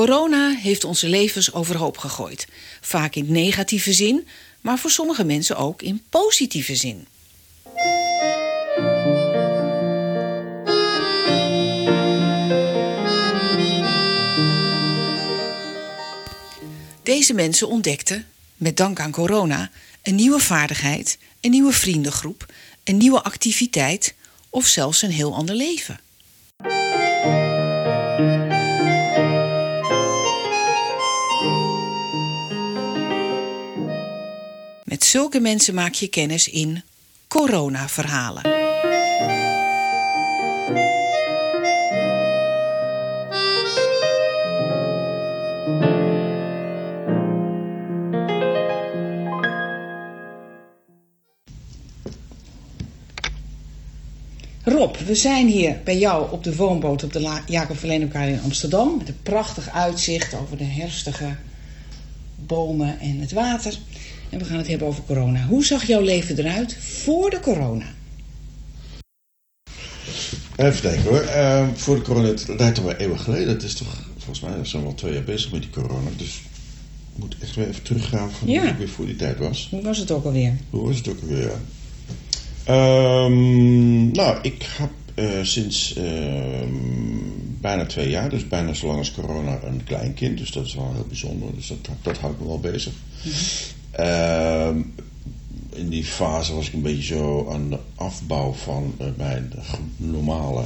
Corona heeft onze levens overhoop gegooid. Vaak in negatieve zin, maar voor sommige mensen ook in positieve zin. Deze mensen ontdekten, met dank aan corona, een nieuwe vaardigheid, een nieuwe vriendengroep, een nieuwe activiteit of zelfs een heel ander leven. Met zulke mensen maak je kennis in corona-verhalen. Rob, we zijn hier bij jou op de woonboot op de Jacob Verleenelkaar in Amsterdam. Met een prachtig uitzicht over de herfstige bomen en het water. En we gaan het hebben over corona. Hoe zag jouw leven eruit voor de corona? Even denken hoor. Uh, voor de corona, het lijkt al wel eeuwig geleden. Het is toch, volgens mij zijn we al twee jaar bezig met die corona. Dus ik moet echt weer even teruggaan van Ja. hoe ik weer voor die tijd was. Hoe was het ook alweer? Hoe was het ook alweer? Ehm, nou, ik heb eh, sinds ehm, bijna twee jaar, dus bijna zo lang als corona, een kleinkind. Dus dat is wel heel bijzonder. Dus dat, dat houdt me wel bezig. Ehm, in die fase was ik een beetje zo aan de afbouw van eh, mijn normale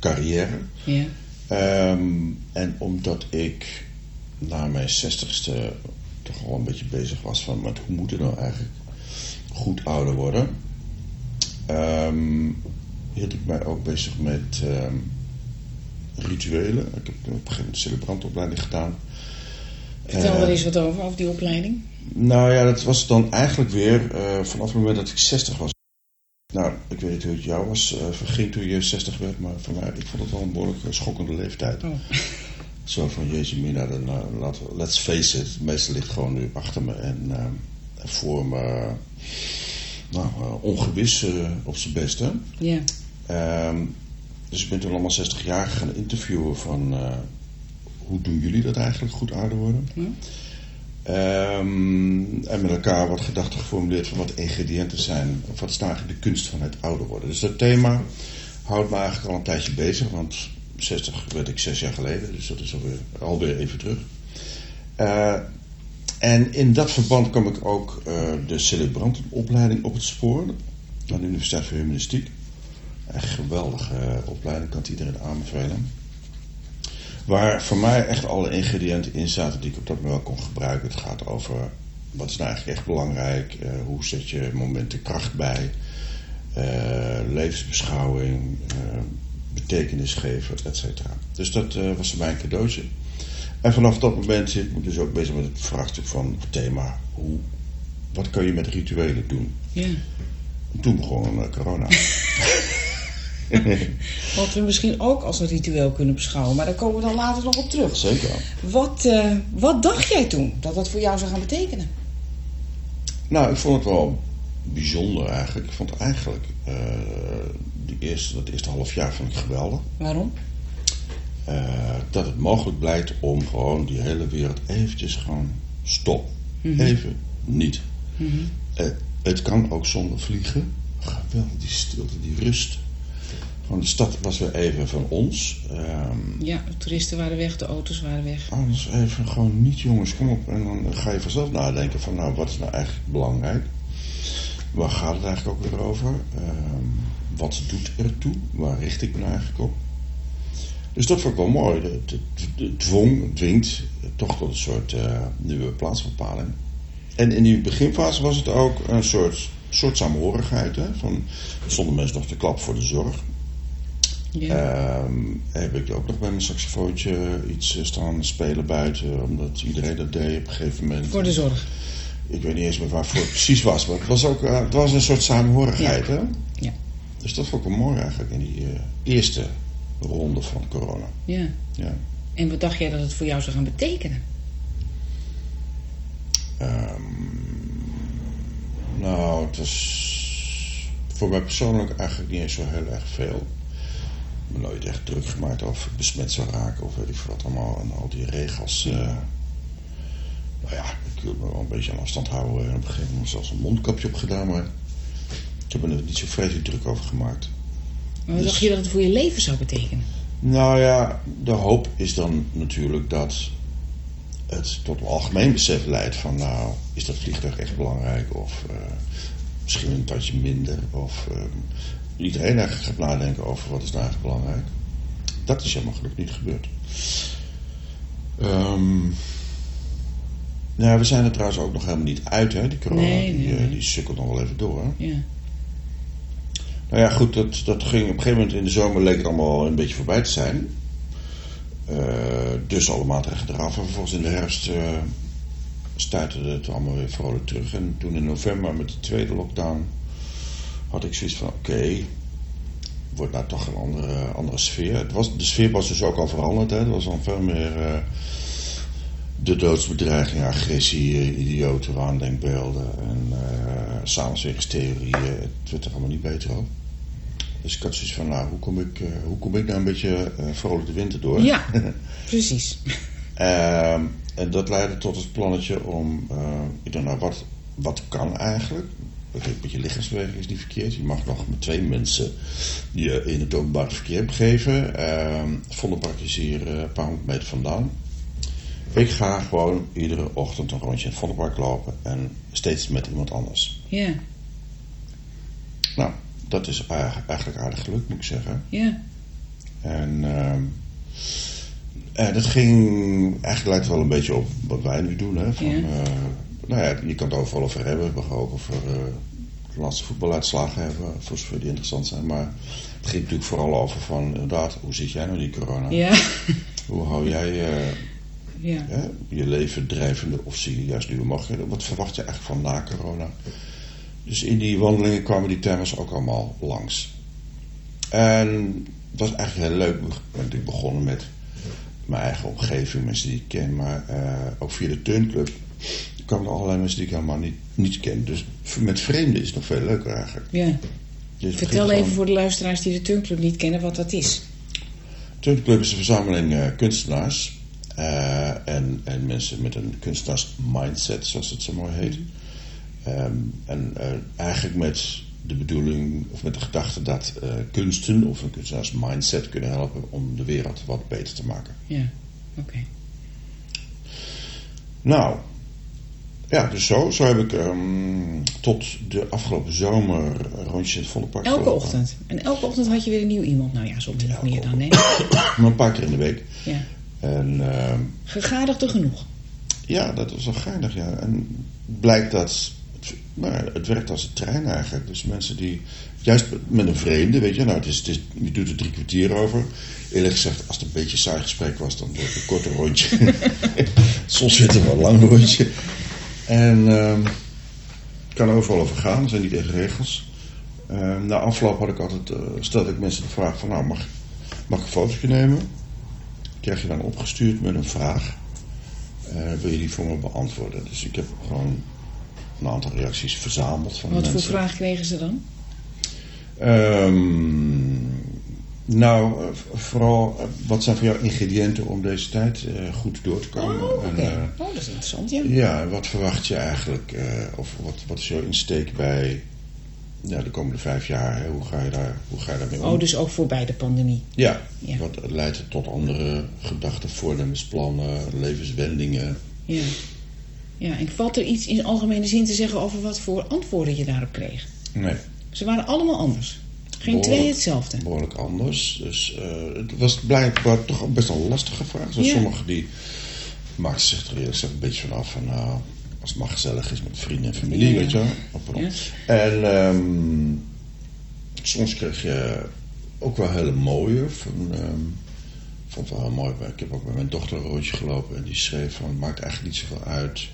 carrière. Ja. Ehm, en omdat ik na mijn zestigste toch al een beetje bezig was van met hoe moet het nou eigenlijk goed ouder worden, ehm, hield ik mij ook bezig met rituelen. Ik heb op een gegeven moment celebrantopleiding gedaan. Vertel Eh, er eens wat over, over die opleiding. nou ja, dat was dan eigenlijk weer eh, vanaf het moment dat ik 60 was. Nou, ik weet niet hoe het jou was, eh verging toen je 60 werd, maar voor mij, ik vond het wel een behoorlijk eh, schokkende leeftijd. Oh. Zo van, jeetje mina, dan, eh, laten we- let's face it, het meeste ligt gewoon nu achter me en eh, voor me, nou, eh, ongewis eh, op zijn beste. Ja. Ehm, dus ik ben toen allemaal 60 jaar gaan interviewen van, eh, hoe doen jullie dat eigenlijk, goed ouder worden? Hm? Ehm, en met elkaar wat gedachten geformuleerd van wat ingrediënten zijn. Of wat is nou eigenlijk de kunst van het ouder worden. Dus dat thema houdt me eigenlijk al een tijdje bezig. Want 60 werd ik zes jaar geleden. Dus dat is alweer, alweer even terug. Eh, en in dat verband kwam ik ook eh, de celebrantenopleiding op het spoor. Aan de Universiteit voor Humanistiek. Echt geweldige eh, opleiding, kan het iedereen aanbevelen. Waar voor mij echt alle ingrediënten in zaten die ik op dat moment wel kon gebruiken. Het gaat over wat is nou eigenlijk echt belangrijk, eh, hoe zet je momenten kracht bij, eh, levensbeschouwing, eh, betekenis geven, et cetera. Dus dat was voor mij een cadeautje. En vanaf dat moment zit ik dus ook bezig met het vraagstuk van het thema, hoe, wat kan je met rituelen doen? ja. En toen begon corona. Wat we misschien ook als een ritueel kunnen beschouwen. Maar daar komen we dan later nog op terug. Zeker. Wat, eh, wat dacht jij toen dat dat voor jou zou gaan betekenen? Nou, ik vond het wel bijzonder eigenlijk. Ik vond eigenlijk die eerste, dat eerste half jaar vond ik geweldig. Waarom? Eh, dat het mogelijk blijkt om gewoon die hele wereld eventjes gewoon stop. Even niet. Eh, het kan ook zonder vliegen. Geweldig, die stilte, die rust. Gewoon de stad was weer even van ons. Ehm, Ja, de toeristen waren weg, de auto's waren weg. Anders even gewoon niet, jongens, kom op. En dan ga je vanzelf nadenken van, nou, wat is nou eigenlijk belangrijk? Waar gaat het eigenlijk ook weer over? Ehm, wat doet ertoe? Waar richt ik me eigenlijk op? Dus dat vond ik wel mooi. Het, dwong, dwingt toch tot een soort eh, nieuwe plaatsbepaling. En in die beginfase was het ook een soort, soort samenhorigheid. Hè? Van, er stonden mensen nog te klap voor de zorg. Ja. Ehm, heb ik ook nog bij mijn saxofoontje iets eh, staan spelen buiten, omdat iedereen dat deed op een gegeven moment. voor de zorg. Ik weet niet eens meer waarvoor het precies was, maar het was ook eh, het was een soort samenhorigheid. Hè? Ja. Dus dat vond ik wel mooi eigenlijk in die eh, eerste ronde van corona. ja. Ja. En wat dacht jij dat het voor jou zou gaan betekenen? Ehm, nou, het was voor mij persoonlijk eigenlijk niet eens zo heel erg veel. Me nooit echt druk gemaakt of ik besmet zou raken of weet ik wat allemaal. En al die regels. eh, nou ja, ik wil me wel een beetje aan afstand houden. En op een gegeven moment zelfs een mondkapje op gedaan, maar ik heb me er niet zo vreselijk druk over gemaakt. Maar wat Dus- dacht je dat het voor je leven zou betekenen? Nou ja, de hoop is dan natuurlijk dat het tot een algemeen besef leidt van nou, is dat vliegtuig echt belangrijk of eh, misschien een tandje minder of eh, iedereen eigenlijk gaat nadenken over wat is nou eigenlijk belangrijk. Dat is helemaal gelukkig niet gebeurd. Ehm, nou, we zijn er trouwens ook nog helemaal niet uit, hè, die corona. Nee, nee, die, eh, nee. die sukkelt nog wel even door. Hè? Ja. Nou ja, goed, dat, dat ging op een gegeven moment in de zomer leek het allemaal een beetje voorbij te zijn. Eh, dus alle maatregelen eraf. En vervolgens in de herfst eh stuitte het allemaal weer vrolijk terug. En toen in november met de tweede lockdown had ik zoiets van: oké, wordt nou toch een andere, andere sfeer. Het was, de sfeer was dus ook al veranderd. Hè. Er was al veel meer eh, de doodsbedreiging, agressie, eh, idiote waandenkbeelden en samenzweringstheorieën. Het werd er allemaal niet beter op. Dus ik had zoiets van, nou, hoe kom ik, hoe kom ik nou een beetje vrolijk de winter door? Ja, precies. Ehm, en dat leidde tot het plannetje om, ik nou, wat, wat kan eigenlijk? Een beetje lichaamsbeweging is niet verkeerd. Je mag nog met twee mensen je in het openbaar verkeer begeven. Ehm Vondelpark is hier eh, een paar honderd meter vandaan. Ik ga gewoon iedere ochtend een rondje in het Vondelpark lopen en steeds met iemand anders. Ja, Nou, dat is eigenlijk aardig gelukt, moet ik zeggen. ja. En ehm, eh, dat ging, eigenlijk lijkt het wel een beetje op wat wij nu doen. Hè? Van, Ja. eh, nou ja, je kan het overal over hebben. We gaan ook over eh, de laatste voetbaluitslagen hebben, voor zover die interessant zijn. Maar het ging natuurlijk vooral over van, inderdaad, hoe zit jij nou die corona? Ja, Hoe hou jij eh, ja. hè, je leven drijvende of zie je juist nieuwe mogelijkheden? Wat verwacht je eigenlijk van na corona? Dus in die wandelingen kwamen die thema's ook allemaal langs. En het was eigenlijk heel leuk. Ik ben natuurlijk begonnen met mijn eigen omgeving, mensen die ik ken. Maar eh, ook via de turnclub kwamen er allerlei mensen die ik helemaal niet, niet ken. Dus met vreemden is het nog veel leuker eigenlijk. ja. Vertel gewoon- even voor de luisteraars die de turnclub niet kennen wat dat is. Turnclub is een verzameling eh, kunstenaars. eh, en, en mensen met een kunstenaars mindset, zoals het zo mooi heet. Ehm, en eh, eigenlijk met de bedoeling, of met de gedachte dat kunsten of een kunstenaars mindset kunnen helpen om de wereld wat beter te maken. Ja, oké. Nou, ja, dus zo. Zo heb ik ehm, tot de afgelopen zomer rondjes in het volle park Elke gelopen. ochtend. En elke ochtend had je weer een nieuw iemand. Nou ja, soms nog meer dan, hè? Maar een paar keer in de week. Ja. En ehm, Gegadigde genoeg. Ja, dat was wel geinig, ja. En blijkt dat... Het, nou, het werkt als een trein eigenlijk. Dus mensen die... Juist met een vreemde, weet je. Nou, het is, het is, je doet er drie kwartier over. Eerlijk gezegd, als het een beetje saai gesprek was... dan wordt het een korter rondje. Soms werd het wel een lang rondje. En... ehm het kan overal over gaan. Er zijn niet echt regels. Ehm, na afloop had ik altijd... eh, stelde ik mensen de vraag van... Nou, mag, mag ik een fotootje nemen? Krijg je dan opgestuurd met een vraag... Eh, wil je die voor me beantwoorden? Dus ik heb gewoon een aantal reacties verzameld van de Wat voor mensen. vraag kregen ze dan? Ehm, nou, eh, vooral eh, wat zijn voor jou ingrediënten om deze tijd eh, goed door te komen? Oh. En, oh, dat is interessant, ja. ja, wat verwacht je eigenlijk? of wat, wat is jouw insteek bij ja, de komende vijf jaar? Hè? Hoe, ga je daar, hoe ga je daarmee om? Oh, dus ook voorbij de pandemie. Ja, Ja. wat leidt het tot andere gedachten, voornemens, plannen, levenswendingen? Ja. Ja, en valt er iets in algemene zin te zeggen over wat voor antwoorden je daarop kreeg? Nee. Ze waren allemaal anders. Geen twee hetzelfde. behoorlijk anders. Dus eh, het was blijkbaar toch best wel een lastige vraag. Zoals Ja. sommigen die maakten zich er eerlijk gezegd een beetje vanaf van nou, als het maar gezellig is met vrienden en familie, Ja. weet je wel. En ehm, soms kreeg je ook wel hele mooie. Van, ehm, ik vond het wel heel mooi. Ik heb ook met mijn dochter een rondje gelopen en die schreef van het maakt eigenlijk niet zoveel uit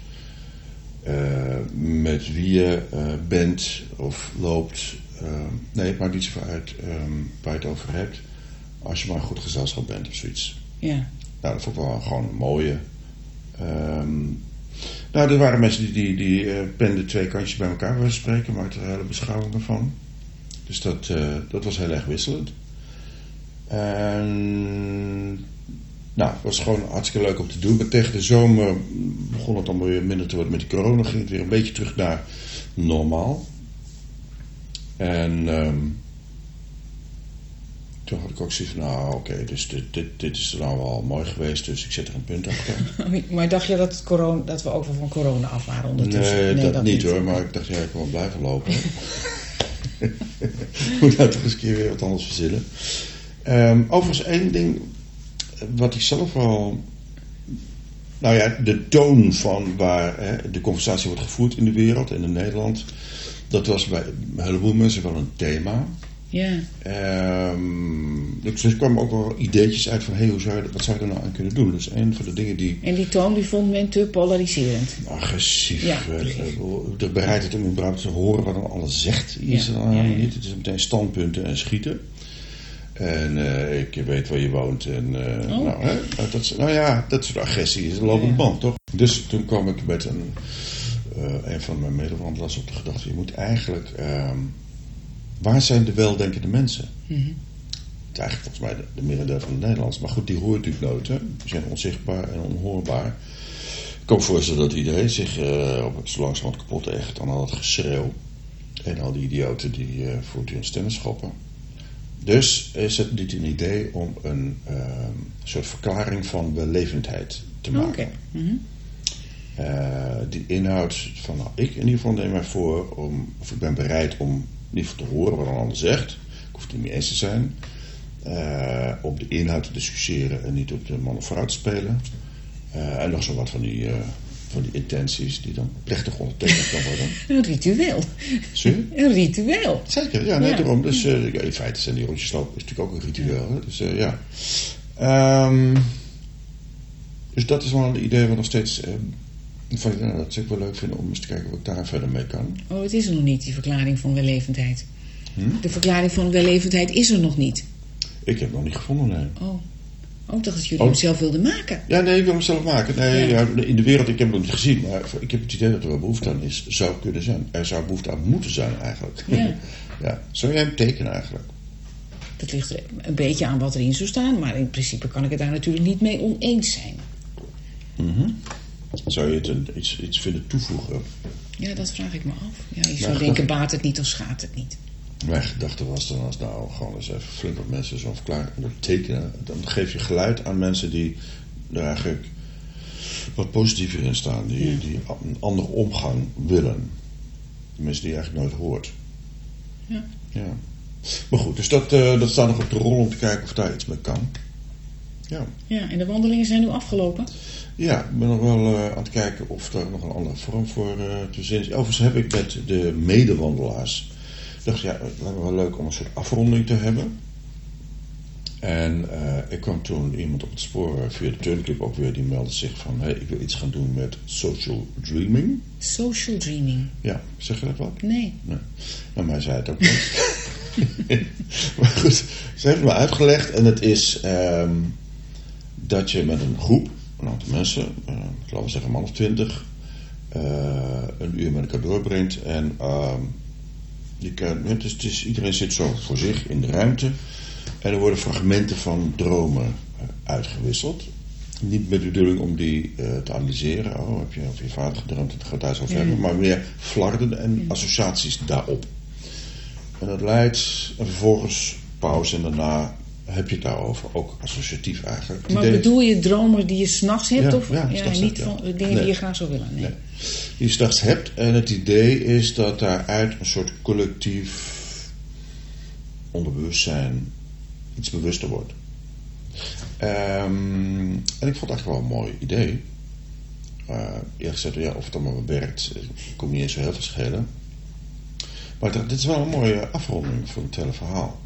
eh, met wie je eh, bent of loopt. Eh, nee, het maakt niet zoveel uit ehm, waar je het over hebt. Als je maar een goed gezelschap bent of zoiets. Ja. Nou, dat vond ik wel gewoon een mooie. Ehm, nou, er waren mensen die, die, die eh, penden twee kantjes bij elkaar willen spreken, maakten er hele beschouwingen van. Dus dat, eh, dat was heel erg wisselend. En nou, het was gewoon hartstikke leuk om te doen. Maar tegen de zomer begon het dan weer minder te worden met die corona. Ging het weer een beetje terug naar normaal. En ehm, toen had ik ook zoiets van, nou oké, dus dit, dit, dit is nou wel mooi geweest, dus ik zet er een punt achter. Maar dacht je dat, het corona, dat we ook wel van corona af waren ondertussen? Nee, dat, niet hoor, maar ik dacht, ja, ik wil blijven lopen. Moet nou toch eens een keer weer wat anders verzinnen. Ehm, overigens één ding wat ik zelf wel... Nou ja, de toon van waar hè, de conversatie wordt gevoerd in de wereld en in Nederland... dat was bij een heleboel mensen wel een thema. Ja. Um, dus er kwamen ook wel ideetjes uit van, hey, hoe zou je, wat zou je er nou aan kunnen doen? Dus een van de dingen die... En die toon die vond men te polariserend. Agressief. Ja, de bereidheid om überhaupt te horen wat dan alles zegt, is er dan ja. niet. Het is meteen standpunten en schieten. En eh, ik weet waar je woont. En, eh, Oh. nou, hè, nou, dat, nou ja, dat soort agressie is een lopend band, toch? Dus toen kwam ik met een, een van mijn medewandelaars op de gedachte... je moet eigenlijk... ehm, waar zijn de weldenkende mensen? Mhm. Het is eigenlijk volgens mij de, de merendeel van de Nederlanders. Maar goed, die hoor je natuurlijk nooit. Hè? Die zijn onzichtbaar en onhoorbaar. Ik kan me voorstellen dat iedereen zich op het zo langzamerhand kapot ergert aan al dat geschreeuw. En al die idioten die eh voortdurend stemmen schoppen. Dus is het niet een idee om een ehm, soort verklaring van wellevendheid te maken. Mhm. Eh, die inhoud van, nou, ik in ieder geval neem mij voor om, of ik ben bereid om in ieder geval te horen wat een ander zegt. Ik hoef het niet mee eens te zijn. Eh, op de inhoud te discussiëren en niet op de man of vrouw te spelen. Eh, en nog zo wat van die, van die intenties die dan plechtig ondertekend kan worden. Een ritueel. Je? Een ritueel. Zeker, ja, nee, Ja. daarom. Dus eh, in feite zijn die rondjes lopen is natuurlijk ook een ritueel. Hè? Dus eh, ja. Ehm, dus dat is wel een idee wat nog steeds. eh, van, nou, dat zou ik wel leuk vinden om eens te kijken wat ik daar verder mee kan. Oh, het is er nog niet, die verklaring van wellevendheid. Hm? De verklaring van wellevendheid is er nog niet. Ik heb het nog niet gevonden, nee. Oh. Oh, dacht dat jullie Oh. hem zelf wilden maken. Ja, nee, ik wil hem zelf maken. Nee, Ja. ja. in de wereld, ik heb nog niet gezien, maar ik heb het idee dat er wel behoefte aan is. Zou kunnen zijn. Er zou behoefte aan moeten zijn, eigenlijk. Ja. ja. Zou jij hem tekenen, eigenlijk? Dat ligt er een beetje aan wat erin zou staan. Maar in principe kan ik het daar natuurlijk niet mee oneens zijn. Mhm. Zou je het een, iets, iets vinden toevoegen? Ja, dat vraag ik me af. Ja, je zou dat- denken, baat het niet of schaadt het niet. Mijn gedachte was dan als nou gewoon eens even flink wat mensen zo'n verklaring tekenen. Dan geef je geluid aan mensen die er eigenlijk wat positiever in staan. Die, Ja. die een andere omgang willen. Mensen die je eigenlijk nooit hoort. Ja. Ja. Maar goed, dus dat, eh, dat staat nog op de rol om te kijken of daar iets mee kan. Ja. Ja, en de wandelingen zijn nu afgelopen. Ja, ik ben nog wel eh, aan het kijken of daar nog een andere vorm voor eh, te zien is. Overigens heb ik met de medewandelaars. Ik dacht, ja, het lijkt me wel leuk om een soort afronding te hebben. En eh, ik kwam toen iemand op het spoor eh, via de Turnclub ook weer. Die meldde zich van, hey, ik wil iets gaan doen met social dreaming. Social dreaming. Ja, zeg je dat wat? Nee. Nee. Nou, mij zei het ook niet. maar goed, ze heeft me uitgelegd. En het is ehm, dat je met een groep, een aantal mensen, eh, laten we zeggen een man of twintig, eh, een uur met elkaar doorbrengt. En ehm, je kan, het is, het is, iedereen zit zo voor zich in de ruimte. En er worden fragmenten van dromen eh, uitgewisseld. Niet met de bedoeling om die eh, te analyseren. Oh, heb je over je vader gedroomd? Het gaat daar zo hebben. Maar meer flarden en associaties daarop. En dat leidt en vervolgens pauze en daarna heb je het daarover. Ook associatief eigenlijk. Maar bedoel je dromen die je s'nachts hebt? Ja, of ja, s'nachts niet van dingen Nee. die je graag zou willen? Nee. Nee. Die je straks hebt. En het idee is dat daaruit een soort collectief onderbewustzijn iets bewuster wordt. Ehm, en ik vond het eigenlijk wel een mooi idee. Uh, eerlijk gezegd, ja, of het allemaal werkt, kon niet eens zo heel veel schelen. Maar dit is wel een mooie afronding van het hele verhaal.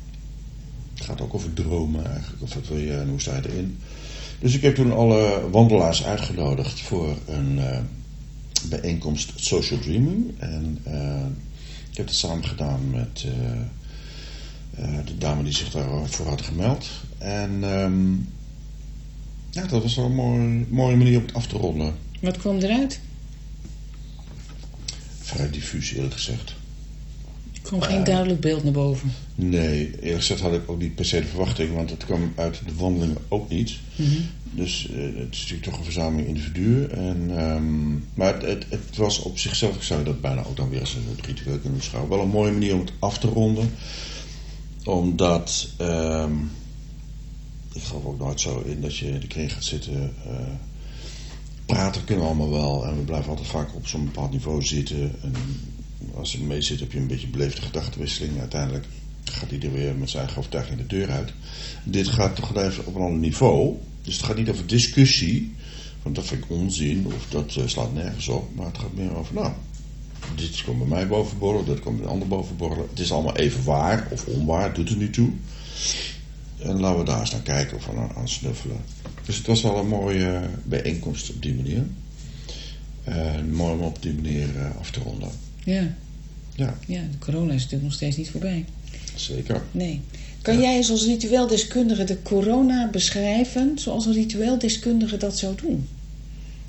Het gaat ook over dromen eigenlijk, of wat wil je en hoe sta je erin. Dus ik heb toen alle wandelaars uitgenodigd voor een eh, bijeenkomst Social Dreaming. En eh, ik heb het samen gedaan met eh, de dame die zich daarvoor had gemeld. En ehm, ja, dat was wel een mooie, mooie manier om het af te ronden. Wat kwam eruit? Vrij diffuus eerlijk gezegd. Kwam geen duidelijk beeld naar boven. Nee, eerlijk gezegd had ik ook niet per se de verwachting, want het kwam uit de wandelingen ook niet. Mhm. Dus eh, het is natuurlijk toch een verzameling individuen. En, ehm, maar het, het, het was op zichzelf, ik zou dat bijna ook dan weer als een ritueel kunnen beschouwen, wel een mooie manier om het af te ronden. Omdat, ehm, ik geloof ook nooit zo in dat je in de kring gaat zitten. eh, praten kunnen we allemaal wel en we blijven altijd vaak op zo'n bepaald niveau zitten. En als je mee zit heb je een beetje beleefde gedachtenwisseling. Uiteindelijk gaat iedereen weer met zijn eigen overtuiging de deur uit. Dit gaat toch even op een ander niveau. Dus het gaat niet over discussie. Want dat vind ik onzin of dat eh, slaat nergens op. Maar het gaat meer over, nou, dit komt bij mij boven borrelen, dat komt bij de ander boven borrelen. Het is allemaal even waar of onwaar, doet er niet toe. En laten we daar eens naar kijken of aan, snuffelen. Dus het was wel een mooie bijeenkomst op die manier. Mooi om op die manier eh, af te ronden. Ja. Ja, ja, de corona is natuurlijk nog steeds niet voorbij. zeker. Nee. Kan jij eens als ritueeldeskundige de corona beschrijven zoals een ritueeldeskundige dat zou doen?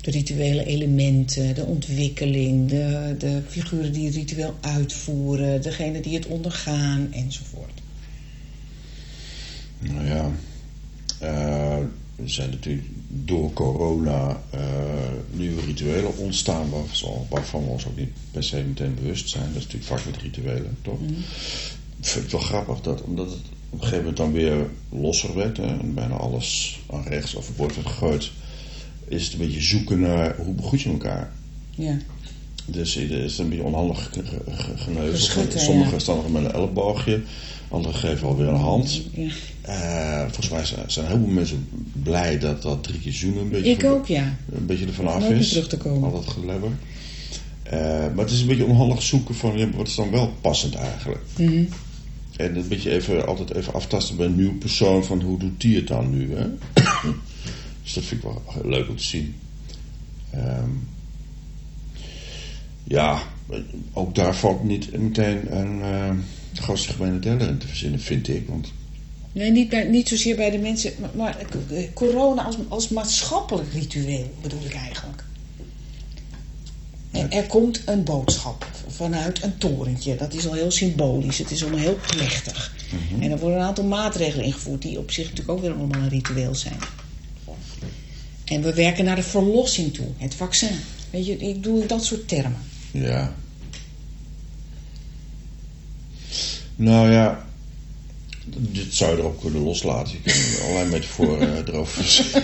De rituele elementen, de ontwikkeling, de, de figuren die het ritueel uitvoeren, degene die het ondergaan enzovoort. Nou ja, eh, er zijn natuurlijk door corona eh, nieuwe rituelen ontstaan waarvan, we ons ook niet per se meteen bewust zijn. Dat is natuurlijk vaak met rituelen, toch? Ik vind het wel grappig dat, omdat het op een gegeven moment dan weer losser werd hè, en bijna alles aan rechts overboord werd gegooid, is het een beetje zoeken naar hoe begroet je elkaar. Ja. Dus het is een beetje onhandig ge- ge- ge- geneuzeld. Geschutten, Sommigen staan nog met een elleboogje, anderen geven alweer een hand. ja. Eh, volgens mij zijn, zijn heel veel mensen blij dat dat drie keer zoenen een beetje, Ik van- ook, ja. een beetje ervan af is. terug te komen. Al dat gelabber. Eh, maar het is een beetje onhandig zoeken van ja, wat is dan wel passend eigenlijk. Mhm. En een beetje even, altijd even aftasten bij een nieuwe persoon van hoe doet die het dan nu. Hè? dus dat vind ik wel leuk om te zien. Ehm, ja, ook daar valt niet meteen een uh, grootste gemene deler in te verzinnen, vind ik. Want Nee, niet, bij, niet zozeer bij de mensen, maar, maar eh, corona als, als maatschappelijk ritueel bedoel ik eigenlijk. Er, er komt een boodschap vanuit een torentje. Dat is al heel symbolisch. Het is allemaal heel plechtig. En er worden een aantal maatregelen ingevoerd die op zich natuurlijk ook weer allemaal een ritueel zijn. En we werken naar de verlossing toe. Het vaccin. Weet je, ik doe dat soort termen. Ja. Nou ja, dit zou je erop kunnen loslaten. Je kunt allerlei metaforen erover zeggen.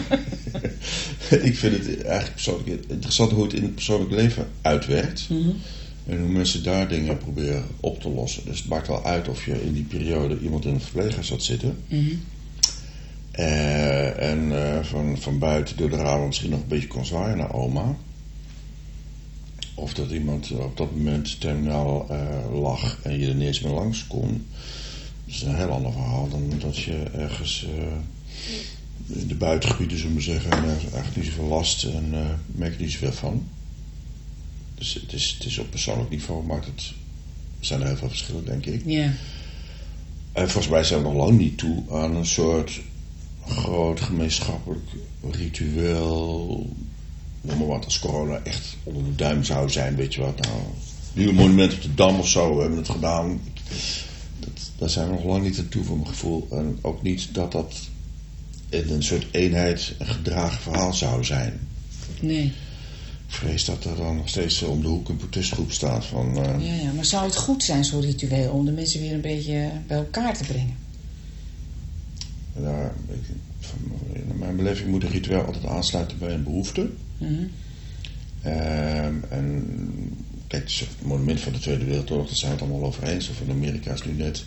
ik vind het eigenlijk persoonlijk interessant hoe het in het persoonlijk leven uitwerkt. En hoe mensen daar dingen proberen op te lossen. Dus het maakt wel uit of je in die periode iemand in een verpleeghuis zat zitten. Eh, en eh, van, van buiten door de ramen misschien nog een beetje kon zwaaien naar oma. Of dat iemand op dat moment terminaal eh, lag en je er niet eens meer langs kon. Dat is een heel ander verhaal dan dat je ergens eh, in de buitengebieden, zullen we zeggen, en eigenlijk niet zoveel last en eh merk je niet zoveel van. Dus het is, het is op persoonlijk niveau maakt het, zijn er heel veel verschillen, denk ik. Ja. En volgens mij zijn we nog lang niet toe aan een soort groot gemeenschappelijk ritueel. Noem maar wat, als corona echt onder de duim zou zijn, weet je wat. Nou, een monument op de Dam of zo, we hebben het gedaan. Dat, daar zijn we nog lang niet aan toe voor mijn gevoel. En ook niet dat dat in een soort eenheid een gedragen verhaal zou zijn. Nee. Ik vrees dat er dan nog steeds om de hoek een protestgroep staat van... eh, Ja, ja, maar zou het goed zijn, zo'n ritueel, om de mensen weer een beetje bij elkaar te brengen? Ja, ik, in mijn beleving moet een ritueel altijd aansluiten bij een behoefte. Mhm. Ehm, en kijk, het monument van de Tweede Wereldoorlog, daar zijn we het allemaal over eens. Of in Amerika is nu net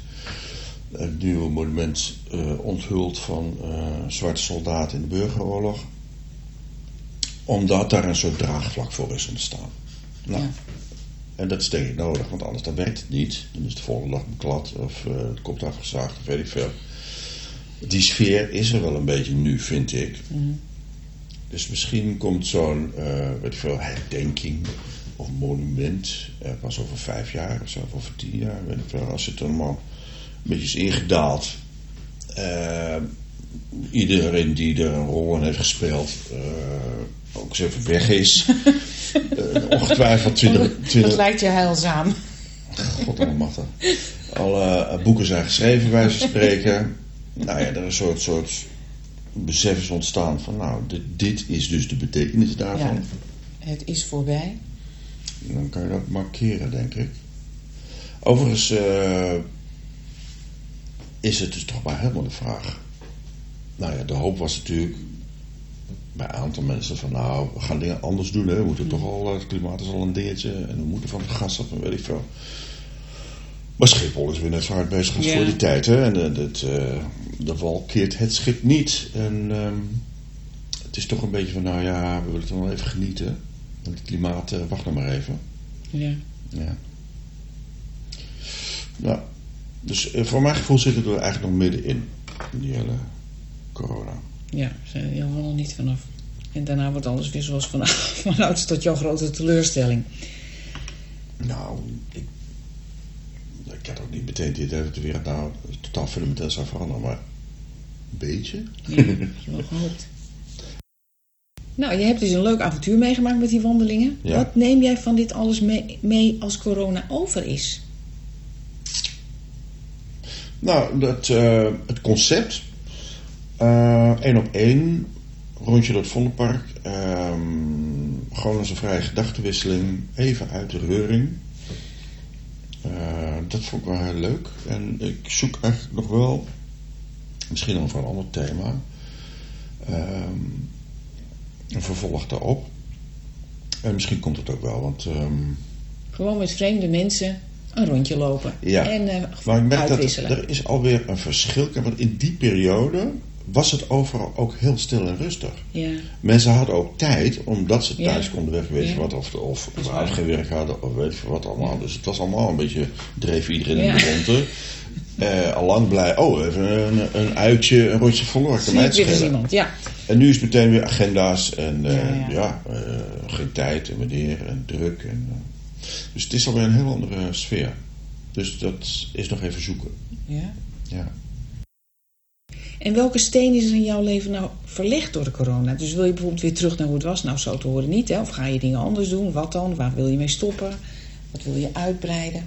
een nieuw monument eh, onthuld van eh, zwarte soldaten in de burgeroorlog. Omdat daar een soort draagvlak voor is ontstaan. Nou, Ja. En dat is denk ik nodig, want anders dan werkt het niet. Dan is de volgende dag beklad of uh, het komt afgezaagd of weet ik veel. Die sfeer is er wel een beetje nu, vind ik. Mm. Dus misschien komt zo'n, uh, weet ik veel, herdenking of monument uh, pas over vijf jaar of zo, of over tien jaar, weet ik veel. Als het allemaal een beetje is ingedaald. Uh, iedereen die er een rol in heeft gespeeld, ook eens even weg is. ongetwijfeld 20, 20... Dat lijkt je heilzaam. God. Alle eh, boeken zijn geschreven, ze spreken. Nou ja, er is een soort, soort besef is ontstaan van, nou, dit, dit is dus de betekenis daarvan. Ja, het is voorbij. Dan kan je dat markeren, denk ik. Overigens eh, is het dus toch maar helemaal de vraag. Nou ja, de hoop was natuurlijk bij een aantal mensen van nou, we gaan dingen anders doen. Hè. We moeten toch al, het klimaat is al een dingetje en we moeten van het gas af en weet ik veel. Maar Schiphol is weer net zo hard bezig als Ja. voor die tijd. Hè. En eh, het, eh, de wal keert het schip niet. En ehm, het is toch een beetje van nou ja, we willen toch wel even genieten. Want het klimaat, eh, wacht nog maar even. Ja. Ja. Nou, dus voor mijn gevoel zitten we er eigenlijk nog middenin. In die hele corona. Ja, we zijn er helemaal nog niet vanaf. En daarna wordt alles weer zoals van, vanouds tot jouw grote teleurstelling. Nou, ik, ik had ook niet meteen het idee dat de wereld nou totaal fundamenteel zou veranderen, maar een beetje. Ja, heb je wel gehoopt. Nou, je hebt dus een leuk avontuur meegemaakt met die wandelingen. Ja. Wat neem jij van dit alles mee, mee als corona over is? Nou, dat, eh, het concept, eh, één op één, rondje door het Vondelpark, ehm, gewoon als een vrije gedachtenwisseling, even uit de reuring. Eh, dat vond ik wel heel leuk. En ik zoek eigenlijk nog wel, misschien over een ander thema, ehm, een vervolg daarop. En misschien komt het ook wel, want... ehm, Gewoon met vreemde mensen een rondje lopen. Ja. En eh, Maar ik merk dat er is alweer een verschil. Want in die periode was het overal ook heel stil en rustig. Ja, Mensen hadden ook tijd, omdat ze Ja. thuis konden weg, weet je Ja. wat, of, of überhaupt geen werk hadden, of weet je wat allemaal. Dus het was allemaal een beetje, dreef iedereen in de ronde. Eh allang blij, oh, even een, een uitje, een rondje verloren, kan mij het iemand. Ja, En nu is het meteen weer agenda's en eh, Ja, ja. eh, geen tijd en wanneer en druk. En, eh, dus het is alweer een heel andere sfeer. Dus dat is nog even zoeken. ja. Ja. En welke steen is er in jouw leven nou verlegd door de corona? Dus wil je bijvoorbeeld weer terug naar hoe het was? Nou, zo te horen niet. Hè? Of ga je dingen anders doen? Wat dan? Waar wil je mee stoppen? Wat wil je uitbreiden?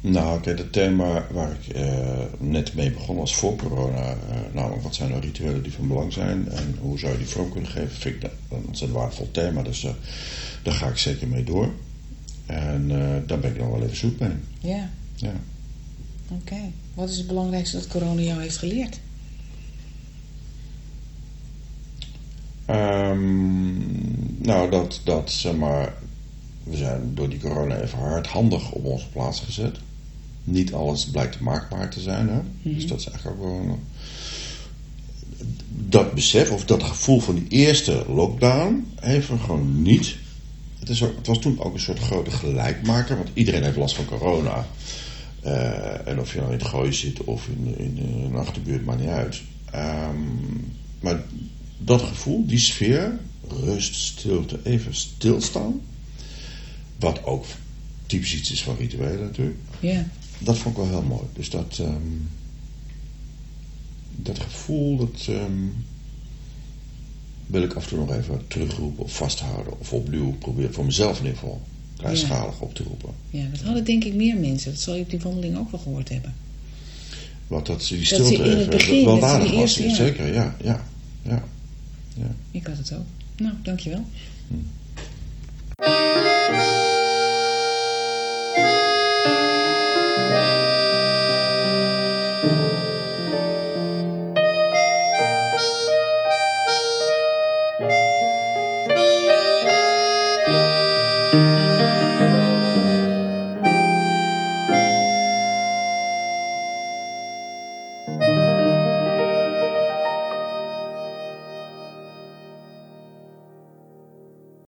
Nou, kijk, het thema waar ik eh, net mee begon was voor corona. eh, namelijk, wat zijn nou rituelen die van belang zijn en hoe zou je die vorm kunnen geven? Vind ik dat een ontzettend waardevol thema, dus eh, daar ga ik zeker mee door. En eh, daar ben ik nog wel even zoek mee. Ja, Ja. Oké. Wat is het belangrijkste dat corona jou heeft geleerd? Ehm, nou, dat, dat zeg maar, we zijn door die corona even hardhandig op onze plaats gezet. Niet alles blijkt maakbaar te zijn, hè? dus dat is eigenlijk ook wel. Dat besef of dat gevoel van die eerste lockdown heeft er gewoon niet. Het, is ook, het was toen ook een soort grote gelijkmaker, want iedereen heeft last van corona. Eh, en of je nou in het gooi zit of in, in, een achterbuurt, maakt niet uit. Ehm, maar dat gevoel, die sfeer, rust, stilte, even stilstaan. Wat ook typisch iets is van rituelen natuurlijk. Ja, Dat vond ik wel heel mooi. Dus dat, ehm, dat gevoel, dat ehm, wil ik af en toe nog even terugroepen of vasthouden. Of opnieuw proberen voor mezelf in ieder geval kleinschalig op te roepen. ja, dat hadden denk ik meer mensen. Dat zal je op die wandeling ook wel gehoord hebben. Want dat die ze stilte in het even begin, wel waardig was. eerste, ja. Zeker, ja. ja, ja. Ik had het ook. Nou, dankjewel. Hm.